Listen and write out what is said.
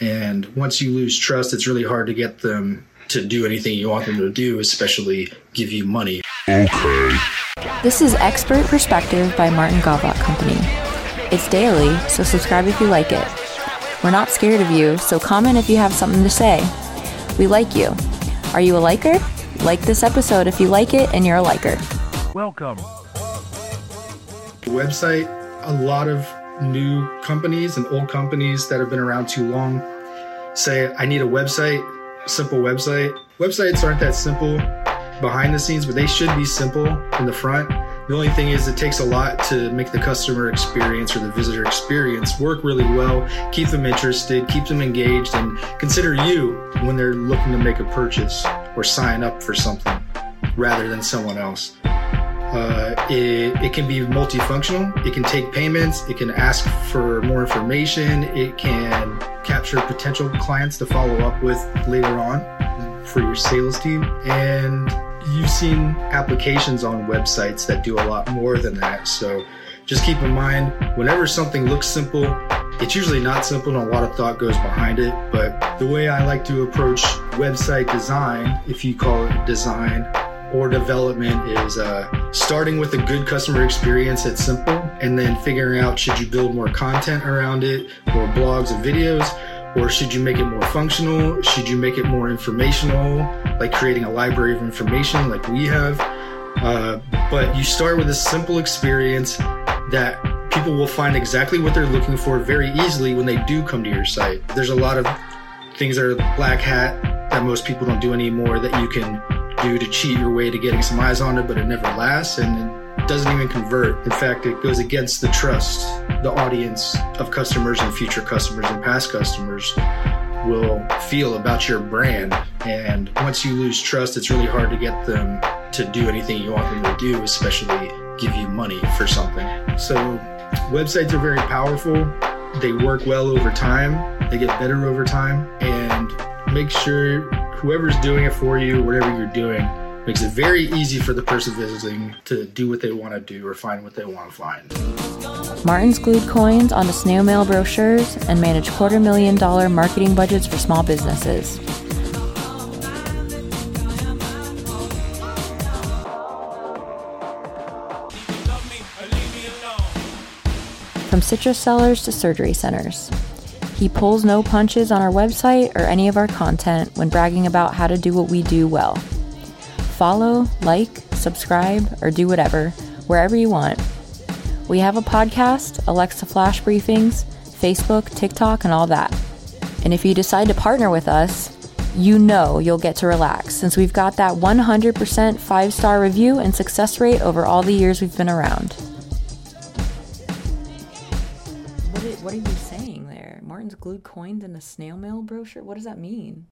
And once you lose trust, it's really hard to get them to do anything you want them to do, especially give you money. Okay. This is Expert Perspective by Martin Gawlak Company. It's daily, so subscribe if you like it. We're not scared of you, so comment if you have something to say. We like you. Are you a liker? Like this episode if you like it and you're a liker. Welcome. Website, a lot of new companies and old companies that have been around too long say, I need a website, simple website. Websites aren't that simple behind the scenes, but they should be simple in the front. The only thing is, it takes a lot to make the customer experience or the visitor experience work really well, keep them interested, keep them engaged, and consider you when they're looking to make a purchase or sign up for something rather than someone else. Uh, it, it can be multifunctional. It can take payments. It can ask for more information. It can capture potential clients to follow up with later on for your sales team. And you've seen applications on websites that do a lot more than that. So just keep in mind whenever something looks simple, it's usually not simple and a lot of thought goes behind it. But the way I like to approach website design, if you call it design, or development is uh, starting with a good customer experience that's simple and then figuring out should you build more content around it or blogs and videos or should you make it more functional should you make it more informational like creating a library of information like we have. Uh, but you start with a simple experience that people will find exactly what they're looking for very easily when they do come to your site. There's a lot of things that are black hat that most people don't do anymore that you can do to cheat your way to getting some eyes on it, but it never lasts and it doesn't even convert. In fact, it goes against the trust the audience of customers and future customers and past customers will feel about your brand. And once you lose trust, it's really hard to get them to do anything you want them to do, especially give you money for something. So, websites are very powerful. They work well over time, they get better over time, and make sure whoever's doing it for you, whatever you're doing, makes it very easy for the person visiting to do what they want to do or find what they want to find. Martin's glued coins onto snail mail brochures and managed quarter million dollar marketing budgets for small businesses. From citrus sellers to surgery centers. He pulls no punches on our website or any of our content when bragging about how to do what we do well. Follow, like, subscribe, or do whatever, wherever you want. We have a podcast, Alexa Flash Briefings, Facebook, TikTok, and all that. And if you decide to partner with us, you know you'll get to relax since we've got that 100% five star review and success rate over all the years we've been around. What are, you saying there? Martin's glued coins in a snail mail brochure? What does that mean?